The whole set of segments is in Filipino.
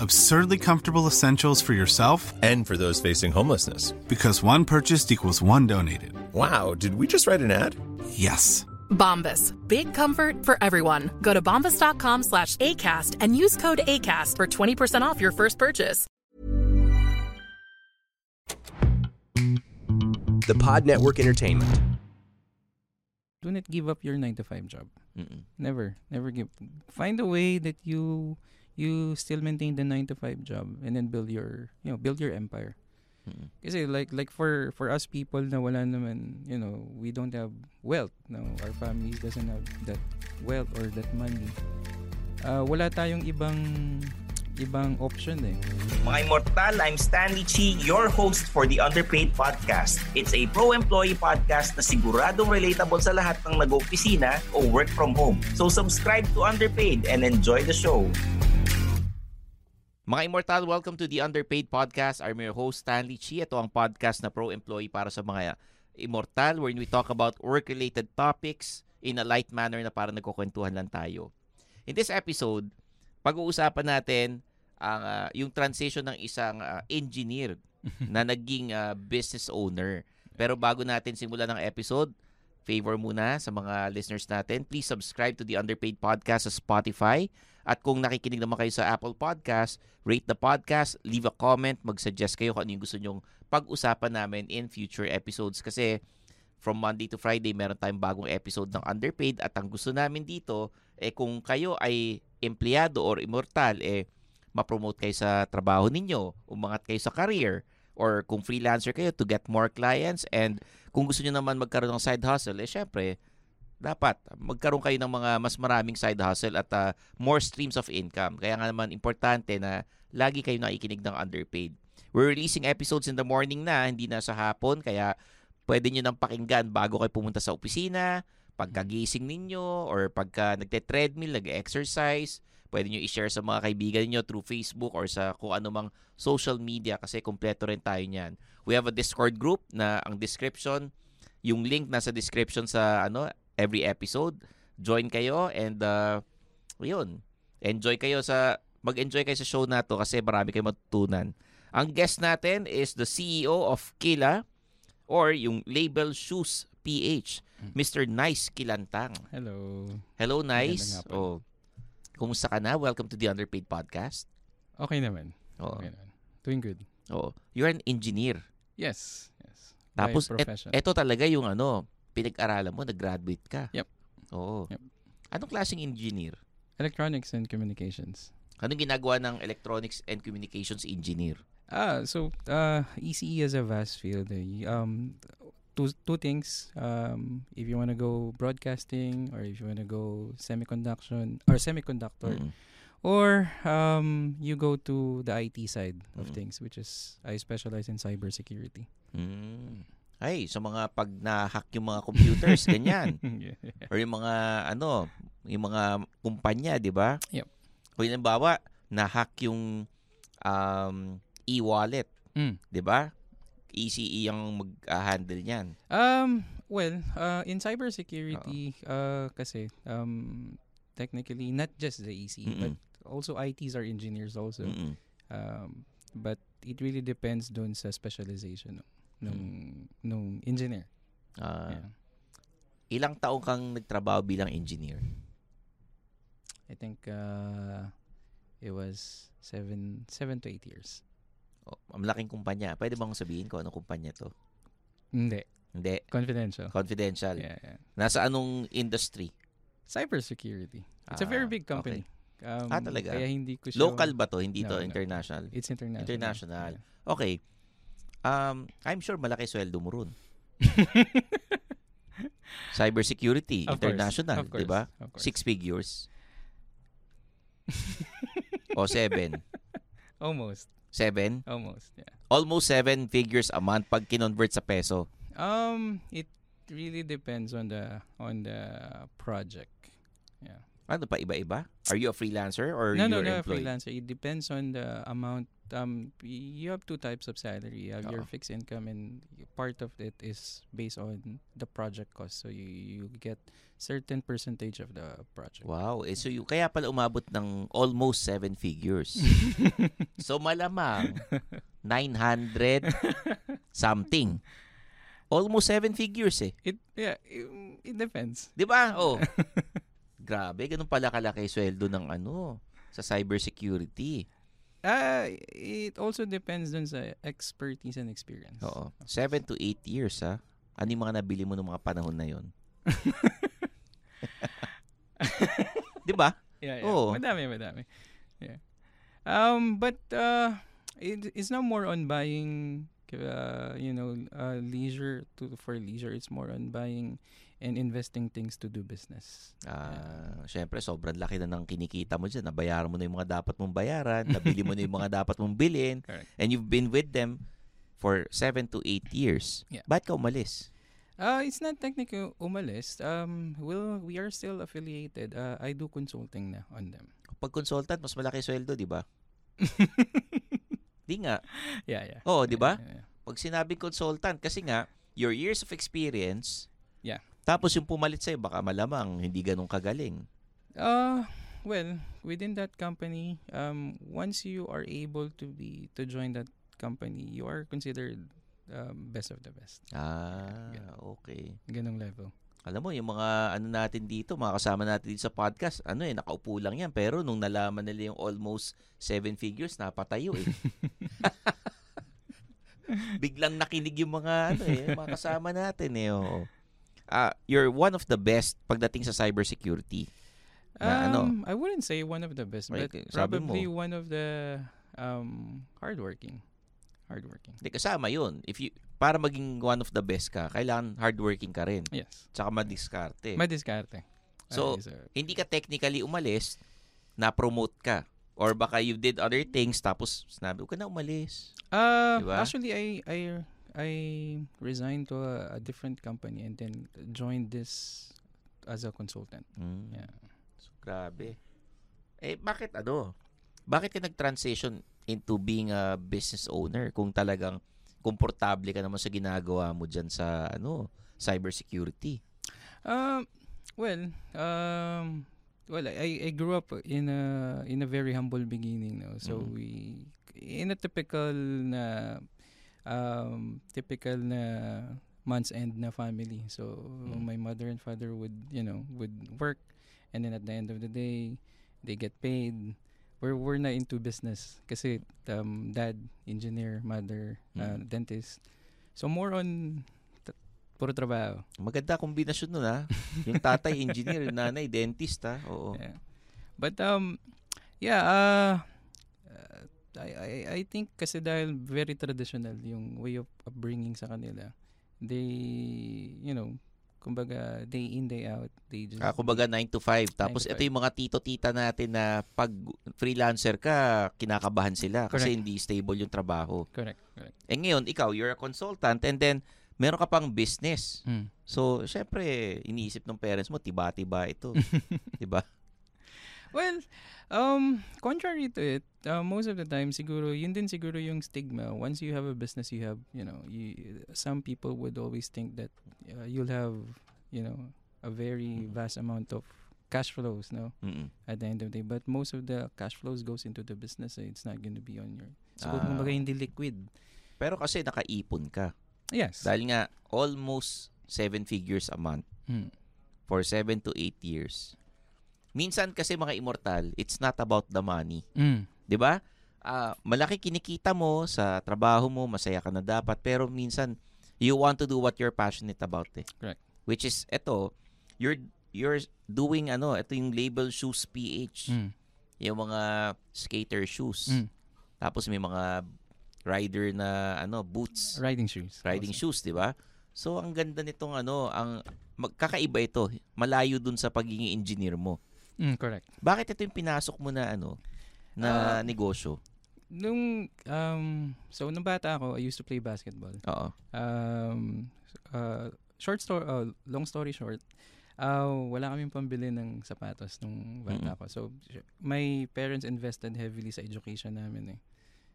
Absurdly comfortable essentials for yourself And for those facing homelessness. because one purchased equals one donated. Wow, did we just write an ad? Yes. Bombas. Big comfort for everyone. Go to bombas.com slash ACAST and use code ACAST for 20% off your first purchase. The Pod Network Entertainment. do not give up your 9 to 5 job. Mm-mm. Never, never give. Find a way that you you still maintain the 9 to 5 job and then build your, you know, build your empire. Mm-mm. Kasi like like for for us people na wala naman, you know, we don't have wealth. No, our families doesn't have that wealth or that money. Uh, wala tayong ibang ibang option eh. Mga Immortal, I'm Stanley Chi, your host for the Underpaid Podcast. It's a pro-employee podcast na siguradong relatable sa lahat ng nag-opisina o work from home. So subscribe to Underpaid and enjoy the show. Mga Immortal, welcome to the Underpaid Podcast. I'm your host, Stanley Chi. Ito ang podcast na pro-employee para sa mga Immortal wherein we talk about work-related topics in a light manner na parang nagkukwentuhan lang tayo. In this episode, pag-uusapan natin ang ah, yung transition ng isang ah, engineer na naging ah, business owner. Pero bago natin simulan ng episode, favor muna sa mga listeners natin, please subscribe to the Underpaid Podcast sa Spotify. At kung nakikinig naman kayo sa Apple Podcast, rate the podcast, leave a comment, mag-suggest kayo kung ano yung gusto nyong pag-usapan namin in future episodes. Kasi from Monday to Friday, meron tayong bagong episode ng Underpaid at ang gusto namin dito, eh kung kayo ay empleyado or immortal, eh ma-promote kayo sa trabaho ninyo, umangat kayo sa career, or kung freelancer kayo to get more clients and kung gusto nyo naman magkaroon ng side hustle, eh syempre, dapat magkaroon kayo ng mga mas maraming side hustle at ah, more streams of income. Kaya nga naman importante na lagi kayo nakikinig ng underpaid. We're releasing episodes in the morning na, hindi na sa hapon, kaya pwede nyo nang pakinggan bago kayo pumunta sa opisina, pagkagising ninyo, or pagka nagte-treadmill, nag-exercise, pwede nyo i-share sa mga kaibigan niyo through Facebook or sa kung anumang social media kasi kumpleto rin tayo niyan. We have a Discord group na ang description, yung link nasa description sa ano every episode. Join kayo and uh, yun. Enjoy kayo sa mag-enjoy kayo sa show na to kasi marami kayong matutunan. Ang guest natin is the CEO of Kila or yung label Shoes PH, Mr. Nice Kilantang. Hello. Hello, Nice. Oh. Kumusta ka na? Welcome to the Underpaid Podcast. Okay naman. Oo. Okay naman. Doing good. Oo. You're an engineer. Yes. Yes. Tapos, et, profession. eto talaga yung ano, pinag-aralan mo, nag-graduate ka. Yep. Oo. Yep. Anong klaseng engineer? Electronics and communications. Anong ginagawa ng electronics and communications engineer? Ah, so uh, ECE is a vast field. eh. Um, two two things. Um, if you want to go broadcasting, or if you want to go semiconduction or semiconductor, Mm. or um, you go to the IT side of Mm. things, which is I specialize in cybersecurity. Mm. Ay, sa mga pag na-hack yung mga computers, ganyan. Yeah. Or yung mga, ano, yung mga kumpanya, di ba? Yep. Kung halimbawa, na-hack yung um, e-wallet, Mm. di ba? ECE ang mag-handle niyan. Um, Well, uh, in cybersecurity, uh, kasi, um, technically, not just the EC, Mm-mm. but also ITs are engineers also. Mm-mm. Um, but it really depends dun sa specialization no, nung, nung engineer. Ah, Yeah. Ilang taong kang nagtrabaho bilang engineer? I think uh, it was seven, seven to eight years. Oh, malaking kumpanya. Pwede bang sabihin ko anong kumpanya to? Hindi. Hindi. Confidential. Confidential. Yeah, yeah. Nasa anong industry? Cybersecurity. It's a very Ah, big company. Um, Ah, talaga? Kaya hindi ko siya... Local ba to? Hindi to No, no. international? It's international. International. Yeah. Okay. Um, I'm sure malaki sweldo mo ron. Cybersecurity, Of international, di ba? Six figures. o seven. Almost. Seven? Almost, yeah. Almost seven figures a month pag kinonvert sa peso. Um, it really depends on the on the project. Yeah. Ano pa, iba-iba? Are you a freelancer or no, no, you're no, employed? freelancer. It depends on the amount. Um, you have two types of salary. You have your Oo. fixed income, and part of it is based on the project cost. So you you get certain percentage of the project. Wow. Eh, so you, kaya pala umabot ng almost seven figures. so malamang 900 something. Almost seven figures eh. It yeah, it, it depends. 'Di ba? Oh. Grabe, ganun pala kalaki sweldo ng ano sa cybersecurity. Uh, it also depends dun sa expertise and experience. Oo. 7 to 8 years ha. Ano yung mga nabili mo ng mga panahon na 'yon? 'Di ba? Yeah, yeah. Oo. Madami, madami. Yeah. Um, but uh, it, it's not more on buying, uh, you know, uh, leisure to for leisure. It's more on buying and investing things to do business. Ah, syempre sobrang laki na ng kinikita mo diyan. Nabayaran mo na yung mga dapat mong bayaran, nabili mo na yung mga dapat mong bilhin, Correct. and you've been with them for 7 to 8 years. Yeah. Ba't ka umalis? Uh, it's not technically umalis. Um, well, we are still affiliated. Uh, I do consulting na on them. Pag consultant, mas malaki sweldo, di ba? Di nga. Yeah, yeah. Oo, di ba? Yeah, yeah. Pag sinabing consultant, kasi nga, your years of experience, Yeah. Tapos yung pumalit sa'yo, baka malamang hindi ganun kagaling. Uh, well, within that company, um, once you are able to be to join that company, you are considered um, best of the best. Ah, Yeah. okay. Ganong level. Alam mo, yung mga ano natin dito, mga kasama natin dito sa podcast, ano eh, nakaupo lang yan. Pero nung nalaman nila yung almost seven figures, napatayo eh. Biglang nakinig yung mga ano eh, mga kasama natin eh. Oo. Ah, you're one of the best pagdating sa cybersecurity. Na ano? Um, I wouldn't say one of the best, Like, but sabi mo. probably one of the um, hardworking. Hardworking. Hindi kasama yun. If you, para maging one of the best ka, kailangan hardworking ka rin. Yes. Tsaka madiskarte. Madiskarte. So, Uh, hindi ka technically umalis, na-promote ka. Or baka you did other things, tapos sinabi, huwag ka na umalis. Uh, Diba? actually, I I I resigned to a, a different company and then joined this as a consultant. Mm. Yeah. So, grabe. Eh, bakit ano? Bakit ka nag-transition into being a business owner kung talagang komportable ka naman sa ginagawa mo dyan sa ano cybersecurity? Um, well, um, well, I I grew up in a in a very humble beginning, no. So Mhm. we in a typical na um typical na month's end na family. So Mhm. my mother and father would, you know, would work and then at the end of the day they get paid. We're we're not into business kasi um dad engineer, mother uh, Mhm. dentist. So more on t- puro trabaho. Maganda kombinasyon nun ha. Yung tatay engineer, yung nanay dentist ha. Oo. Yeah. But um yeah, uh, uh, I, I I think kasi dahil very traditional yung way of upbringing sa kanila. They, you know, kumbaga day in day out, they just Ah, kumbaga 9 to 5. Tapos 9 to ito yung mga tito-tita natin na pag freelancer ka, kinakabahan sila kasi Correct. hindi stable yung trabaho. correct, correct. Eh ngayon, ikaw, you're a consultant and then meron ka pang business. Mm. So, syempre, iniisip ng parents mo, tiba-tiba ito. diba? Well, um contrary to it, uh, most of the time siguro yun din siguro yung stigma once you have a business you have you know you some people would always think that uh, you'll have you know a very vast amount of cash flows no Mm-mm. at the end of the day but most of the cash flows goes into the business eh. it's not going to be on your so Ah. kumbaga hindi liquid Pero kasi nakaipon ka. yes Dahil nga, almost seven figures a month Hmm. for seven to eight years. Minsan kasi mga immortal, it's not about the money. Mm. 'Di ba? Ah, malaki kinikita mo sa trabaho mo, masaya ka na dapat, pero minsan you want to do what you're passionate about eh. Correct. Which is eto, you're you're doing ano, ito yung label shoes PH. Mm. Yung mga skater shoes. Mm. Tapos may mga rider na ano, boots, riding shoes riding also. shoes, 'di ba? So ang ganda nitong ano, ang magkakaiba ito. Malayo dun sa pagiging engineer mo. Mm, correct Bakit ito yung pinasok mo na ano, na Ah, negosyo? nung um so nung bata ako I used to play basketball Oo. um uh, short story uh, long story short uh, wala kaming pambili ng sapatos nung bata Mm-mm. ko so my parents invested heavily sa education namin eh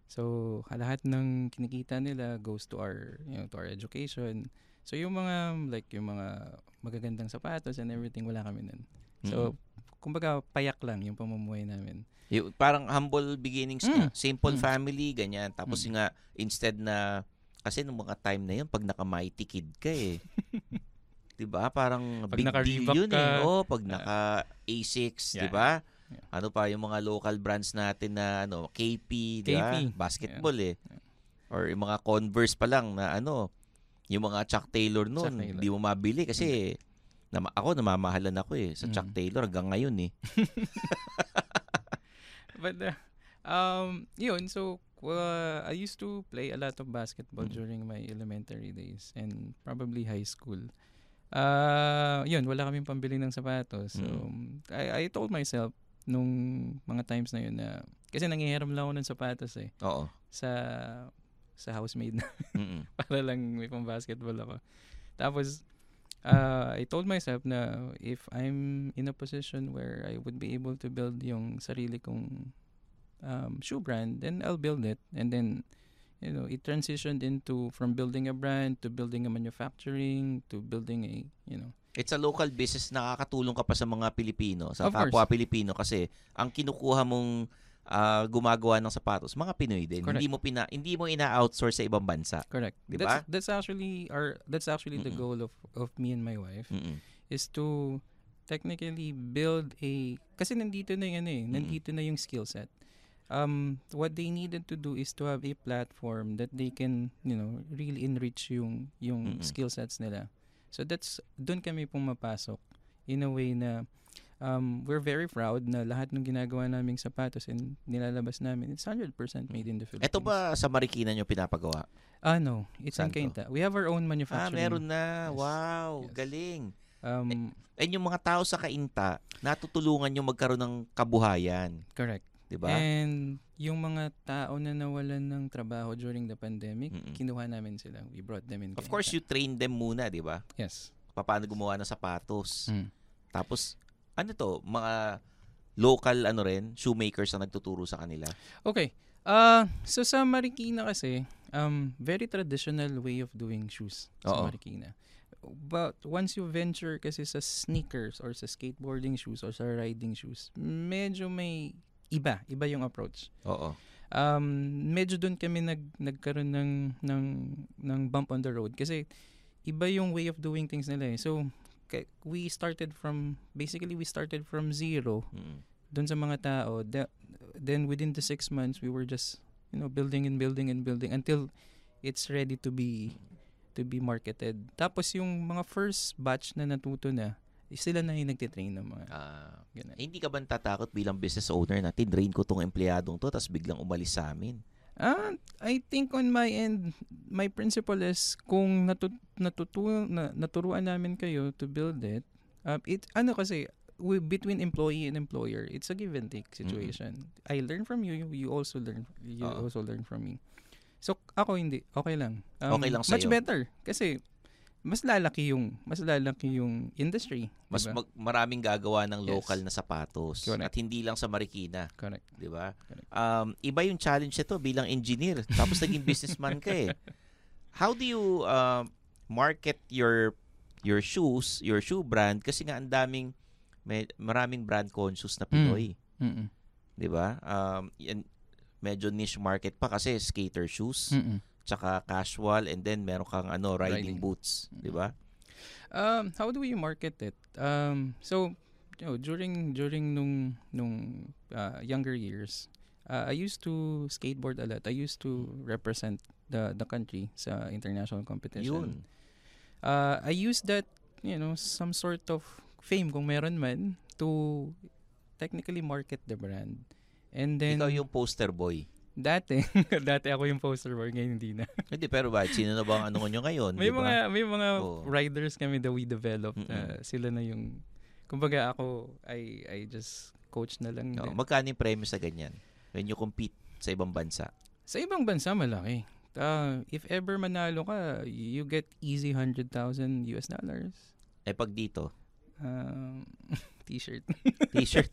so lahat ng kinikita nila goes to our you know to our education so yung mga like yung mga magagandang sapatos and everything wala kami nun so kumbaga payak lang yung pamumuhay namin Yung, parang humble beginnings. Mm. Simple Mm. family, ganyan. Tapos Mm. nga, instead na, kasi nung mga time na yun, pag naka-mighty kid ka eh. 'Di ba Parang Pag big deal yun eh. ka, Oh, pag yeah. naka A6, 'di Yeah. ba Yeah. Ano pa yung mga local brands natin na ano, KP, 'di ba? Basketball eh. Yeah. Or yung mga Converse pa lang na ano, yung mga Chuck Taylor noon, hindi mo mabili kasi nama, ako namamahalan ako eh sa Mm. Chuck Taylor hanggang ngayon eh. But uh, um yun so uh, I used to play a lot of basketball Mm. during my elementary days and probably high school. Uh yun wala kaming pambili ng sapatos. So Mm. I I told myself nung mga times na yun na kasi nangihiram lang ako ng sapatos eh Oo. sa sa housemaid na para lang may pang basketball ako. Tapos uh, I told myself na if I'm in a position where I would be able to build yung sarili kong um, shoe brand, then I'll build it. And then, you know, it transitioned into from building a brand to building a manufacturing to building a, you know, It's a local business, nakakatulong ka pa sa mga Pilipino, sa Of kapwa course. Pilipino kasi ang kinukuha mong ah, gumagawa ng sapatos, mga Pinoy din. Correct. Hindi mo pina hindi mo ina-outsource sa ibang bansa. correct. Di That's, ba? that's actually our that's actually the Mm-mm. goal of of me and my wife. Mm-mm. is to technically build a kasi nandito na yung ano eh, nandito na yung skill set. Um what they needed to do is to have a platform that they can, you know, really enrich yung yung Mm-mm. skill sets nila. So that's doon kami pumapasok in a way na um, we're very proud na lahat ng ginagawa naming sapatos and nilalabas namin, it's 100% made in the Philippines. Ito ba sa Marikina nyo pinapagawa? Ah, no. It's Saan in? Cainta. We have our own Ah, manufacturing. meron na. Yes. Wow, Yes. galing. Um, And yung mga tao sa Kainta, natutulungan yung magkaroon ng kabuhayan. correct. 'Di ba? And yung mga tao na nawalan ng trabaho during the pandemic, Mm-mm. kinuha namin sila. We brought them in. Of course, you train them muna, 'di ba? Yes. Paano gumawa ng sapatos. Mm. Tapos ano to, mga local ano rin, shoemakers na nagtuturo sa kanila. Okay. Uh, so sa Marikina kasi, um, very traditional way of doing shoes sa Oo. Marikina. But once you venture kasi sa sneakers or sa skateboarding shoes or sa riding shoes, medyo may iba. Iba yung approach. Oo. um, medyo doon kami nag nagkaroon ng ng ng bump on the road kasi iba yung way of doing things nila eh. So we started from basically we started from zero Mm. doon sa mga tao. The- then within the six months we were just you know building and building and building until it's ready to be to be marketed. Tapos yung mga first batch na natuto na sila na yung nagtitrain ng mga Ah, ganun. eh, hindi ka ba tatakot bilang business owner na tinrain ko tong empleyadong to tapos biglang umalis sa amin? Ah, I think on my end, my principle is kung natu natutu na, naturuan namin kayo to build it, um, it ano kasi we, between employee and employer, it's a give and take situation. I learn from you, you also learn you Oo. also learn from me. So ako hindi, okay lang. Okay lang Much sa'yo. better kasi mas lalaki yung mas lalaki yung industry. Mas diba? mag- maraming gagawa ng Yes. local na sapatos Correct. at hindi lang sa Marikina, Correct. 'di ba? Um, iba yung challenge nito bilang engineer tapos naging businessman ka eh. How do you uh, market your your shoes, your shoe brand kasi nga ang daming may, maraming brand conscious na Pinoy, Mm-mm. 'di ba? Um, yan, medyo niche market pa kasi skater shoes, Mm-mm. Tsaka casual and then meron kang ano riding, Riding. boots, 'di ba? Um, how do we market it? Um, so, you know, during during nung nung uh, younger years, uh, I used to skateboard a lot. I used to represent the the country sa international competition. Yun. Uh, I used that, you know, some sort of fame kung meron man to technically market the brand. And then Ikaw yung poster boy. Dati dati ako yung poster boy ngayon hindi na. Hindi, pero ba, sino na ba ang ano nyo ngayon? May di ba? mga may mga Oo. riders kami that we developed. Uh, sila na yung kumbaga ako I I just coach na lang. No, magkano yung premyo sa ganyan? When you compete sa ibang bansa? Sa ibang bansa malaki. Uh, if ever manalo ka, you get easy 100,000 US dollars. Eh pag dito, Um, t-shirt. t-shirt.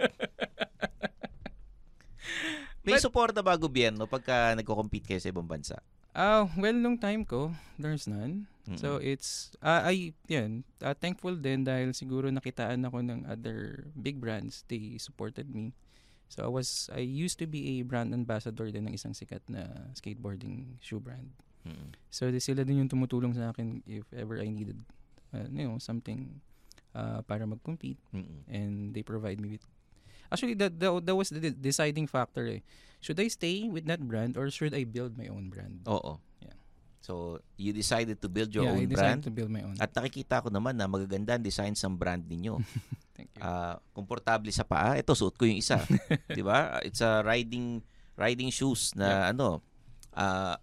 May But- suporta ba gobyerno pagka nagko-compete kayo sa ibang bansa? Ah, well, nung time ko, there's none. So Mm-mm. it's uh, I yan, uh, thankful din dahil siguro nakitaan ako ng other big brands, they supported me. So I was I used to be a brand ambassador din ng isang sikat na skateboarding shoe brand. Mm. So di sila din yung tumutulong sa akin if ever I needed uh, you know something uh, para mag-compete Mm-mm. and they provide me with Actually that that, that was the de- deciding factor eh. Should I stay with that brand or should I build my own brand? Oo. Yeah. So, you decided to build your yeah, own I decided brand? to build my own. At nakikita ko naman na magaganda ang design ng brand ninyo. Thank you. Ah, komportable sa paa. Ito suot ko yung isa. 'Di ba? It's a riding riding shoes na ano ah,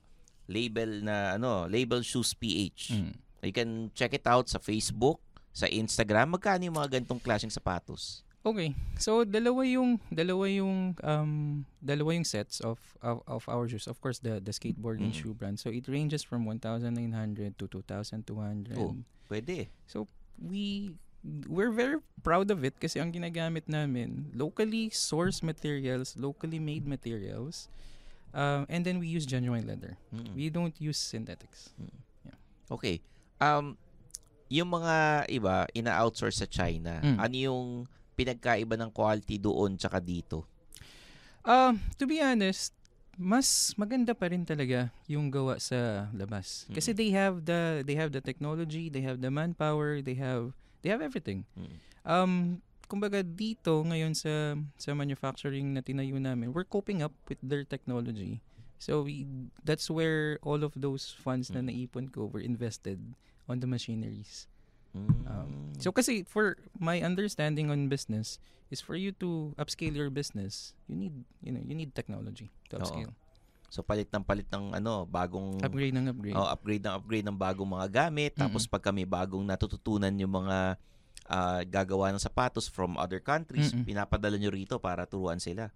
label na ano, label shoes PH. Mm. You can check it out sa Facebook, sa Instagram. Magkano yung mga gantong klaseng sapatos? Okay. So dalawa yung dalawa yung um dalawa yung sets of of, of our shoes. Of course the the skateboarding Mm. shoe brand. So it ranges from 1,900 to 2,200. Oh. Pwede. So we we're very proud of it kasi ang ginagamit namin locally sourced materials, locally made materials. Um, and then we use genuine leather. Mm. We don't use synthetics. Okay. Um yung mga iba ina-outsource sa China. Mm. Ano yung pinagkaiba ng quality doon tsaka dito? Um, to be honest, mas maganda pa rin talaga yung gawa sa labas. Kasi Mm. they have the they have the technology, they have the manpower, they have they have everything. Mm. Um kumbaga dito ngayon sa sa manufacturing na tinayo namin, we're coping up with their technology. So we, that's where all of those funds na Mm. naipon ko were invested on the machineries. Mm. Um, so kasi for my understanding on business is for you to upscale your business, you need you know you need technology to Oo. upscale. So palit ng palit ng ano, bagong Upgrade ng upgrade. Oh, upgrade ng upgrade ng bagong mga gamit. Tapos pag kami bagong natututunan yung mga ah, gagawa ng sapatos from other countries, Mm-mm. pinapadala nyo rito para turuan sila.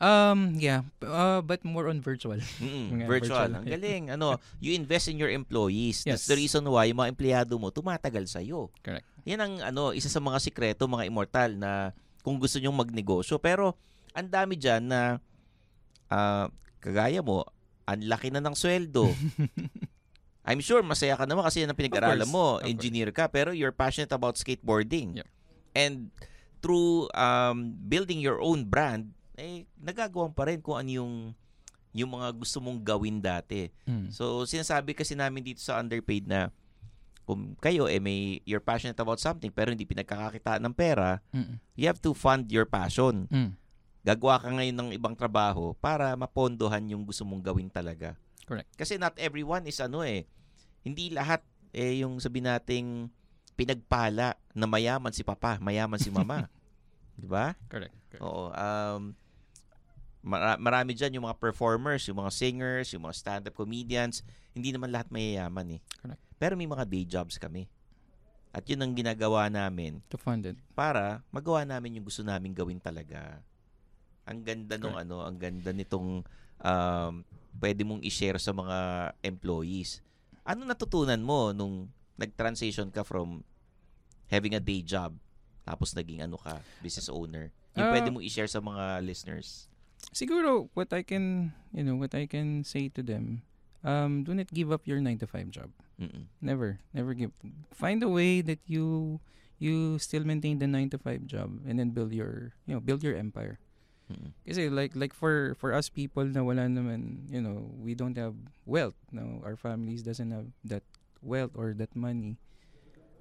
Um yeah, uh, but more on virtual. Mm-mm, Mga virtual. virtual, Ang yeah. galing. Ano, you invest in your employees. That's Yes. the reason why yung mga empleyado mo tumatagal sa iyo. Correct. Yan ang ano, isa sa mga sikreto mga immortal na kung gusto nyong magnegosyo. Pero ang dami diyan na ah, kagaya mo, ang laki na ng sweldo. I'm sure masaya ka naman kasi yan ang pinag-aralan mo. course, of Engineer ka, pero you're passionate about skateboarding. Yep. And through um, building your own brand, eh, nagagawa pa rin kung ano yung, yung mga gusto mong gawin dati. Mm. So, sinasabi kasi namin dito sa underpaid na kung kayo eh may you're passionate about something pero hindi pinagkakakitaan ng pera, Mm. you have to fund your passion. Mm. Gagawa ka ngayon ng ibang trabaho para mapondohan yung gusto mong gawin talaga. Correct. Kasi not everyone is ano eh, hindi lahat eh yung sabi nating pinagpala na mayaman si papa, mayaman si mama. 'Di ba? Correct. correct. Oo. Um, mara- marami dyan yung mga performers, yung mga singers, yung mga stand-up comedians. Hindi naman lahat mayayaman eh. Correct. Pero may mga day jobs kami. At yun ang ginagawa namin To fund it. para magawa namin yung gusto namin gawin talaga. Ang ganda nung Correct. ano, ang ganda nitong um, pwede mong i-share sa mga employees. Ano natutunan mo nung nag-transition ka from having a day job tapos naging ano ka, business owner. Yung Ah. pwede mong i-share sa mga listeners. Siguro, what I can, you know, what I can say to them, um, do not give up your 9 to 5 job. Mm-mm. Never, never give. Find a way that you you still maintain the 9 to 5 job and then build your, you know, build your empire. Mm-mm. Kasi like like for for us people na wala naman, you know, we don't have wealth. No, our families doesn't have that wealth or that money.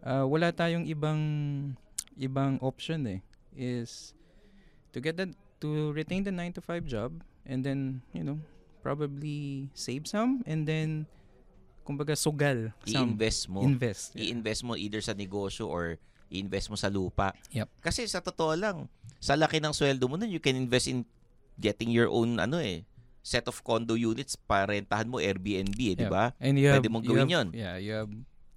Uh, wala tayong ibang ibang option eh is to get that to retain the 9 to 5 job and then, you know, probably save some and then kumbaga sugal some I-invest mo. invest. yeah. I-invest mo either sa negosyo or i-invest mo sa lupa. Yep. Kasi sa totoo lang, sa laki ng sweldo mo nun, you can invest in getting your own ano eh, set of condo units para rentahan mo Airbnb eh, di Yeah. ba? Have, Pwede mong gawin have- yun. Yeah, you have,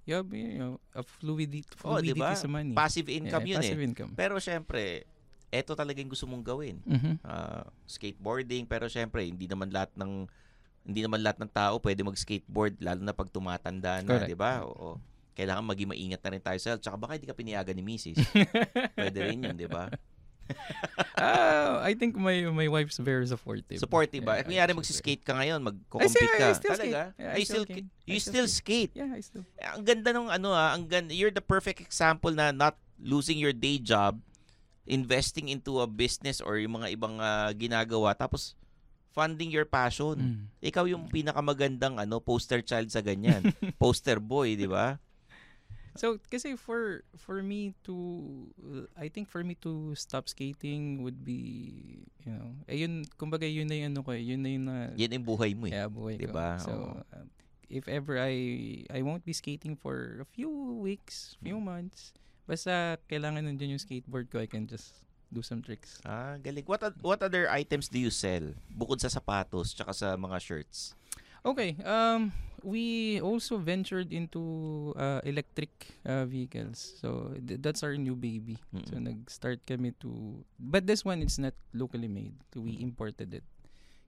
you have, you know, a fluidity, Oh, di fluidity ba? sa money. Passive income yeah, yun passive eh. income. Pero syempre, eto talaga yung gusto mong gawin. Mhm. Ah, skateboarding, pero syempre, hindi naman lahat ng hindi naman lahat ng tao pwede mag-skateboard lalo na pag tumatanda na, di ba? Oo. Kailangan maging maingat na rin tayo sa health. Tsaka baka hindi ka pinayagan ni Mrs. Pwede rin yun, di ba? Ah, I think my my wife's very supportive. Supportive ba? Yeah, Kunyari magsiskate ka ngayon, magko-compete ka. I still Talaga? skate. Yeah, I you still still, you I still still skate. very- Yeah, I still. Ang ganda nung ano ah, ang ganda, you're the perfect example na not losing your day job, investing into a business or yung mga ibang ah, ginagawa tapos funding your passion. Mm. Ikaw yung pinakamagandang ano poster child sa ganyan. poster boy, di ba? So, kasi for for me to I think for me to stop skating would be, you know, eh yun kumbaga yun na yung ano ko, eh, yun na yung na Yan yung buhay mo eh. yeah, buhay ko. Diba? So, um, if ever I I won't be skating for a few weeks, few Mm. months, basta kailangan nandiyan yung skateboard ko, I can just do some tricks. Ah, galing. What what other items do you sell bukod sa sapatos tsaka sa mga shirts? Okay, um, we also ventured into uh, electric uh, vehicles. So th- that's our new baby. So Mm-mm. nag-start kami to, but this one it's not locally made. So we imported it.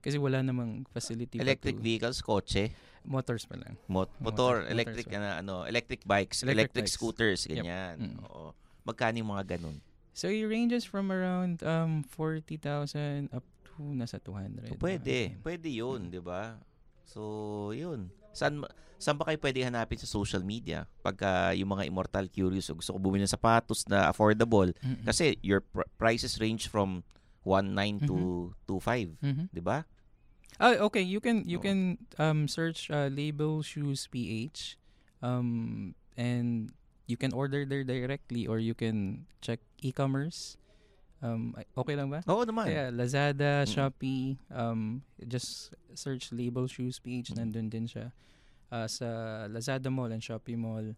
Kasi wala namang facility Electric to- vehicles, kotse, motors pa lang. mot- Motor- motor, electric motors, na ano, electric bikes, Electric electric, bikes. scooters, Yep. ganyan. Mm. Oo. Magkano yung mga ganun? So it ranges from around um 40,000 up to nasa 200. So, pwede. Pwede yun, di ba? So, yun. Saan, saan ba kayo pwede hanapin sa social media? Pagka yung mga immortal curious o gusto ko bumili ng sapatos na affordable. Mm-mm. Kasi your pr- prices range from 1.9 to 2.5. Mhm. Di ba? Ah, okay. You can you Oo. can um search uh, label shoes PH, um, and you can order there directly or you can check e-commerce. Um, ay- okay lang ba? Oo naman. Yeah, Lazada, Mm. Shopee. Um, just search label shoes PH. Mm. Nandun din siya uh, sa Lazada Mall and Shopee Mall.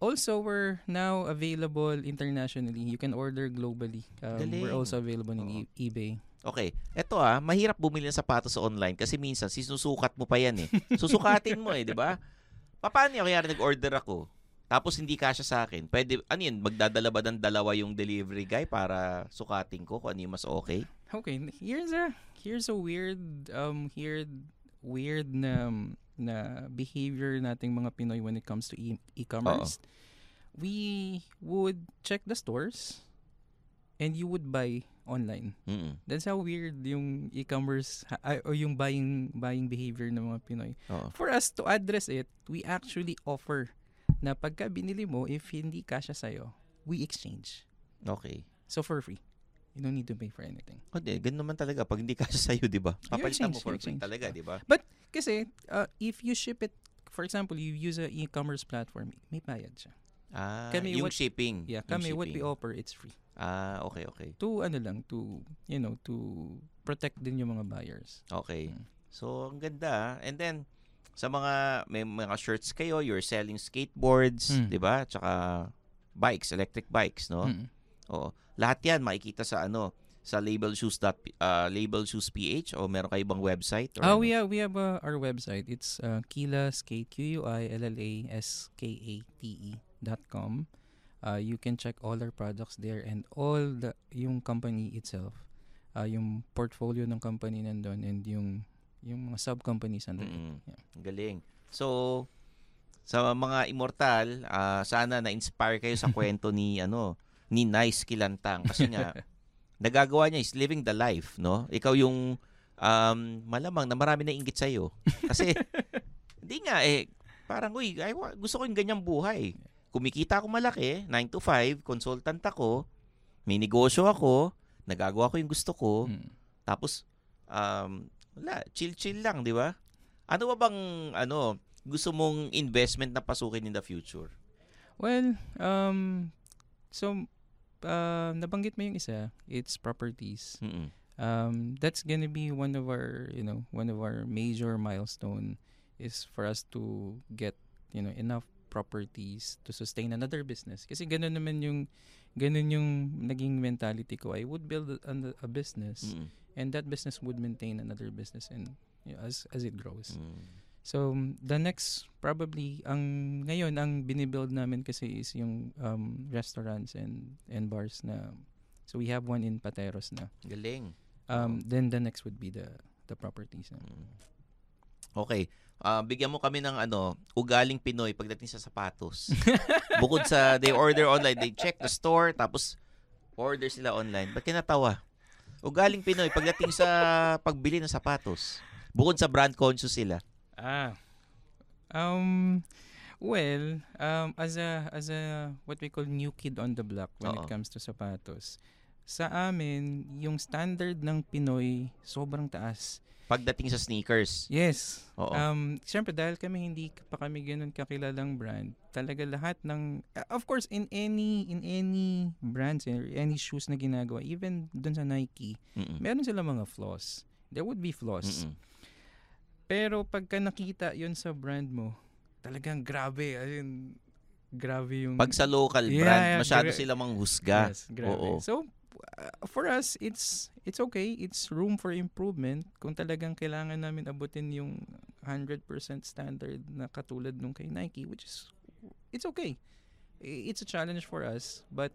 Also, we're now available internationally. You can order globally. Um, we're also available in e- eBay. Okay. Eto ah, mahirap bumili ng sapatos sa online kasi minsan sinusukat mo pa yan eh. Susukatin mo eh, di ba? Paano yung kaya nag-order ako? Tapos hindi kasya sa akin. Pwede, ano yun, magdadala ba ng dalawa yung delivery guy para sukatin ko kung ano yung mas okay? Okay, here's a here's a weird um weird weird na na behavior nating mga Pinoy when it comes to e- e-commerce. We would check the stores and you would buy online. Mm. That's how weird yung e-commerce ha- ay- or yung buying buying behavior ng mga Pinoy. Oo. For us to address it, we actually offer na pagka binili mo, if hindi kasya sa'yo, we exchange. Okay. So for free. You don't need to pay for anything. O di, ganun naman talaga. Pag hindi kasya sa'yo, di ba? You Papalitan mo for free exchange. talaga, di ba? Kasi, uh, if you ship it, for example, you use a e-commerce platform, may bayad siya. Ah, Kami, yung what- shipping. Yeah, kami, what we shipping. offer, it's free. Ah, okay, okay. To, ano lang, to, you know, to protect din yung mga buyers. Okay. Mm. So, ang ganda. ah. And then, sa mga, may mga shirts kayo, you're selling skateboards, Mm. di ba? Tsaka bikes, electric bikes, no? Mm. Oo. Lahat yan makikita sa ano, sa label shoes dot uh, label shoes ph o meron kayo bang website or Oh, ano? we have, we have uh, our website. It's uh, Kila Skate, Q-U-I-L-L-A-S-K-A-T-E E dot com. Uh, you can check all our products there and all the, yung company itself. Uh, yung portfolio ng company nandun and yung yung mga sub-companies nandun. Mm-mm. Yeah. Ang Galing. So, sa mga immortal, ah, sana na-inspire kayo sa kwento ni ano ni Nice Kilantang kasi nga nagagawa niya is living the life, no? Ikaw yung um, malamang na marami na inggit sa iyo. Kasi hindi nga eh parang uy, ay, wa- gusto ko yung ganyang buhay. Kumikita ako malaki, 9 to 5, consultant ako, may negosyo ako, nagagawa ko yung gusto ko, Mm. tapos um, wala, chill-chill lang, di ba? Ano ba bang ano gusto mong investment na pasukin in the future? Well, um, so, uh, nabanggit mo yung isa, it's properties. Mm-mm. Um, that's gonna be one of our, you know, one of our major milestone is for us to get, you know, enough properties to sustain another business. Kasi ganun naman yung, ganun yung naging mentality ko. I would build a, a business Mm-mm. and that business would maintain another business and you know, as as it grows. Mm. So the next probably ang ngayon ang binibuild namin kasi is yung um, restaurants and and bars na so we have one in Pateros na. Galing. Um, then the next would be the the properties. Na. Mm. Okay. Ah, bigyan mo kami ng ano, ugaling Pinoy pagdating sa sapatos. Bukod sa they order online, they check the store tapos order sila online. Ba't kinatawa? Ugaling Pinoy pagdating sa pagbili ng sapatos. Bukod sa brand conscious sila. Ah. Um well, um as a as a what we call new kid on the block when Oo. it comes to sapatos. Sa amin, yung standard ng Pinoy sobrang taas. Pagdating sa sneakers. Yes. Oo. Um, Siyempre, dahil kami hindi pa kami ganun kakilalang brand, talaga lahat ng, uh, of course, in any, in any brands, or any shoes na ginagawa, even dun sa Nike, Mm-mm. meron sila mga flaws. There would be flaws. Mm-mm. Pero pagka nakita yun sa brand mo, talagang grabe. Ayun, grabe yung... Pag sa local Yeah, brand, masyado gra- sila manghusga. Yes, grabe. Oo. So, for us, it's it's okay. It's room for improvement. Kung talagang kailangan namin abutin yung 100% standard na katulad nung kay Nike, which is, it's okay. It's a challenge for us. But,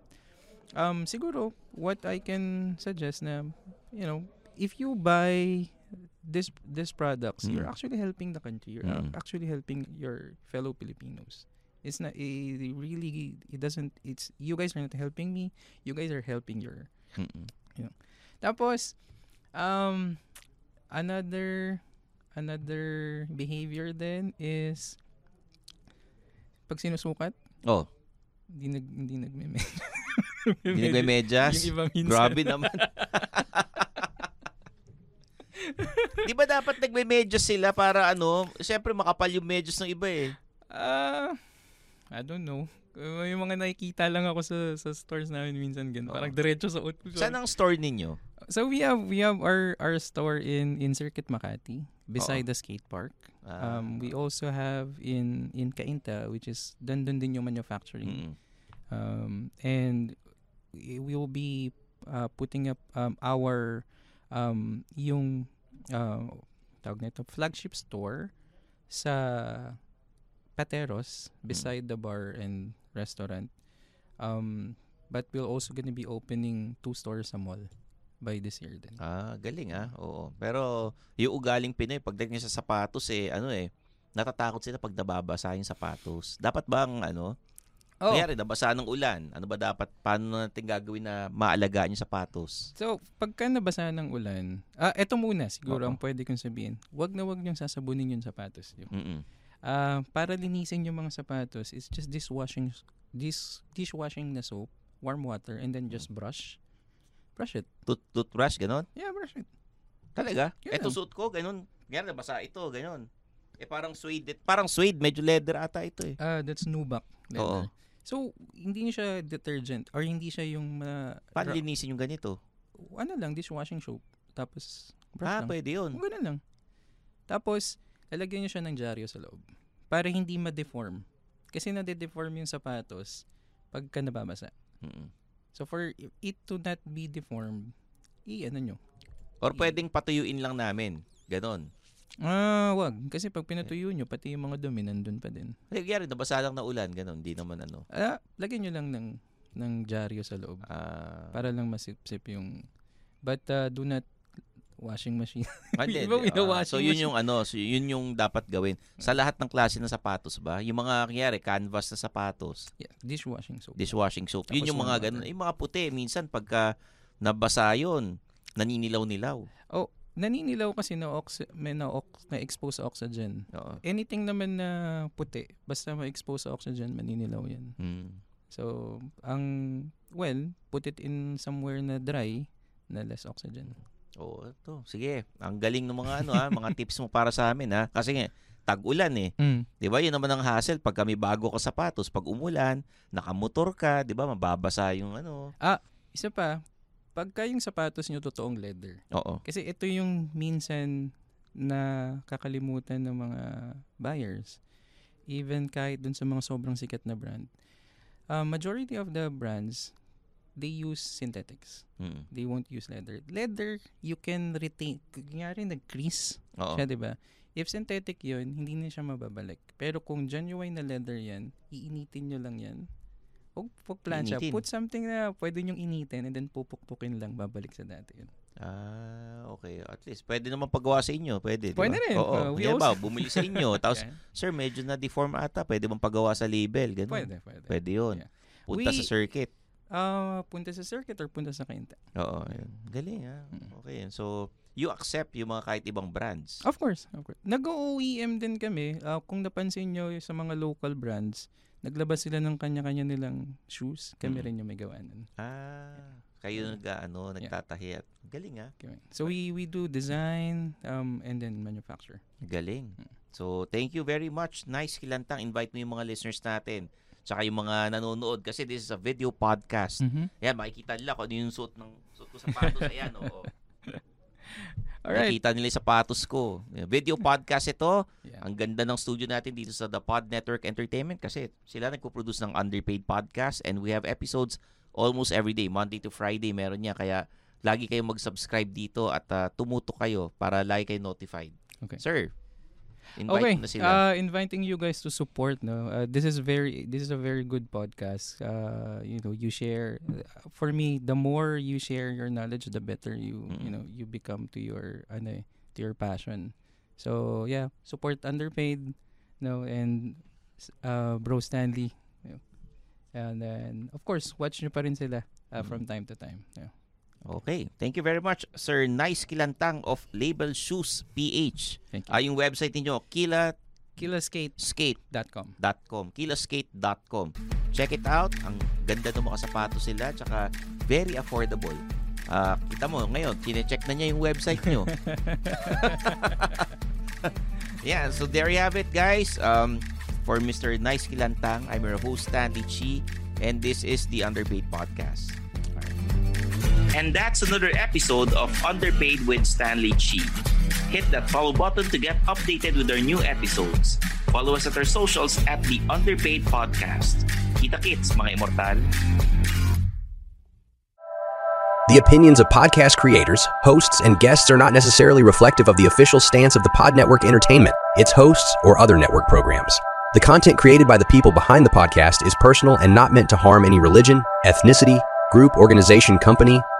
um, siguro, what I can suggest na, you know, if you buy this this products, you're Mm. actually helping the country. You're Mm. actually helping your fellow Filipinos. It's not it really it doesn't it's you guys are not helping me. You guys are helping your Mm-mm. Tapos um another another behavior then is pag sinusukat, Oh, hindi nag hindi nagme hindi nagme-medyas. Yung iba minsan. Grabe naman. Di ba dapat nagme-medyas sila para ano, siyempre makapal yung medyas ng iba eh. Ah, I don't know. Uh, Yung mga nakikita lang ako sa sa stores namin minsan ganun. Parang Oo. diretso sa ut. Saan ang store ninyo? So we have we have our our store in in Circuit Makati beside the skate park. Ah, Um, we also have in in Cainta which is dandun din yung manufacturing. mm. Um, and we we will be uh, putting up um, our um, yung uh, tawag nito flagship store sa Pateros beside the bar and restaurant. Um, but we're also gonna be opening two stores sa mall by this year din. Ah, galing ah. Oo. Pero yung ugaling Pinoy, pagdating sa sapatos eh, ano eh, natatakot sila pag nababasa yung sapatos. Dapat bang ano, Oh. Kanyari, nabasa ng ulan. Ano ba dapat, paano natin gagawin na maalagaan yung sapatos? So, pagka nabasa ng ulan, ah, eto muna siguro Oo. ang pwede kong sabihin. Wag na wag niyong sasabunin yung sapatos niyo. Mm-mm. Ah, para linisin yung mga sapatos, it's just dishwashing this dishwashing na soap, warm water and then just brush. Brush it. Tooth, toothbrush, ganon? Yeah, brush it. Talaga? Yeah. Eto suit ko, ganon. Ganyan, nabasa ito, ganon. Eh parang suede, parang suede, medyo leather ata ito eh. Ah, that's nubuck. Oo. leather. So, hindi niya siya detergent or hindi siya yung uh, Paano linisin yung ganito? ano lang, dishwashing soap. Tapos, brush Ah, lang. pwede yun. Ganun lang. Tapos, lalagyan niyo siya ng dyaryo sa loob. Para hindi ma-deform. Kasi nade-deform yung sapatos pagka nababasa. Mm-mm. So, for it to not be deformed, i-ano nyo. Or pwedeng patuyuin lang namin. Ganon. Ah, wag. Kasi pag pinatuyo nyo, pati yung mga dumi nandun pa din. Nagyari, nabasa lang na ulan, ganon. Di naman ano. Ah, lagyan nyo lang ng, ng dyaryo sa loob. Ah, Para lang masipsip yung... But uh, do not washing machine. Ah, hindi. Ah, washing so yun machine. yung ano, so yun yung dapat gawin. Sa lahat ng klase ng sapatos ba? Yung mga kanyari canvas na sapatos, Yeah, dishwashing soap. dishwashing soap. Yun Tapos yung mga ganun. Yung mga puti minsan pagka nabasa yun, naninilaw-nilaw. oh, naninilaw kasi na ox- may na, ox- na expose oxygen. Oo. Anything naman na puti, basta ma-expose sa oxygen, maninilaw yan. Hmm. So, ang, well, put it in somewhere na dry, na less oxygen. Oo, ito. Sige. Ang galing ng mga ano ha, mga tips mo para sa amin ha. Kasi nga, tag-ulan eh. Mm. 'Di ba? Yun naman ang hassle pag kami bago ka sapatos, pag umulan, nakamotor ka, 'di ba? Mababasa yung ano. Isa pa, pagka yung sapatos nyo totoong leather, Oo. Kasi ito yung minsan na kakalimutan ng mga buyers. Even kahit dun sa mga sobrang sikat na brand. Uh, majority of the brands, they use synthetics. Mm. They won't use leather. Leather, you can retain. Kunyari, nag-crease Oo. siya, di ba? If synthetic yun, hindi na siya mababalik. Pero kung genuine na leather yan, iinitin nyo lang yan. Huwag huwag plancha. Iinitin. Put something na pwede nyong initin and then pupukpukin lang, babalik sa dati yun. Ah, okay. At least pwede naman pagawa sa inyo, pwede, di Pwede ba? rin. Oo. Uh, we Halimbawa, also- bumili sa inyo, tapos Yeah. sir, medyo na deform ata, pwede bang pagawa sa label, ganun. Pwede, pwede. Pwede 'yun. Yeah. Punta We- sa circuit. Ah, punta sa circuit or punta sa kainta. Oo, yun. Galing ah. Mm. Okay. So, you accept yung mga kahit ibang brands. Of course, of course. Nag-OEM din kami. Ah, kung napansin nyo sa mga local brands, naglabas sila ng kanya-kanya nilang shoes. Kami Mm. rin yung may gawa nun. Ah, kayo nag ano, nagtatahi at galing ah. So we we do design um and then manufacture. Galing. Mm. So, thank you very much. Nice kilantang. Invite mo yung mga listeners natin. Tsaka yung mga nanonood kasi this is a video podcast. Mhm. Yan, makikita nila kung ano yung suot ng suot ko sapatos. Ayan, oo. Alright. Nakita nila yung sapatos ko. Video podcast ito. Yeah. Ang ganda ng studio natin dito sa The Pod Network Entertainment kasi sila nagpo-produce ng Underpaid Podcast and we have episodes almost every day. Monday to Friday meron niya. Kaya lagi kayong mag-subscribe dito at uh, tumutok kayo para lagi kayo notified. Okay. Sir, invite okay. na sila. Uh, inviting you guys to support. No, uh, this is very this is a very good podcast. Uh, you know, you share. For me, the more you share your knowledge, the better you you Mm. know you become to your ano, eh, to your passion. So yeah, support underpaid. No, and uh, Bro Stanley. you know. And then of course, watch nyo pa rin sila uh, Mm. from time to time. Yeah. Okay. Thank you very much, Sir Nice Kilantang of Label Shoes PH. Thank you. Ah, yung website ninyo, kilaskate.com. Kilaskate.com. kilaskate.com. Check it out. Ang ganda ng mga sapatos sila. Tsaka very affordable. Ah, kita mo, ngayon, kine-check na niya yung website nyo. yeah, so there you have it, guys. Um, for Mr. Nice Kilantang, I'm your host, Stanley Chi, and this is the Underpaid Podcast. And that's another episode of Underpaid with Stanley Chi. Hit that follow button to get updated with our new episodes. Follow us at our socials at the Underpaid Podcast. Kita kits, mga immortal. The opinions of podcast creators, hosts, and guests are not necessarily reflective of the official stance of the Pod Network Entertainment, its hosts, or other network programs. The content created by the people behind the podcast is personal and not meant to harm any religion, ethnicity, group, organization, company,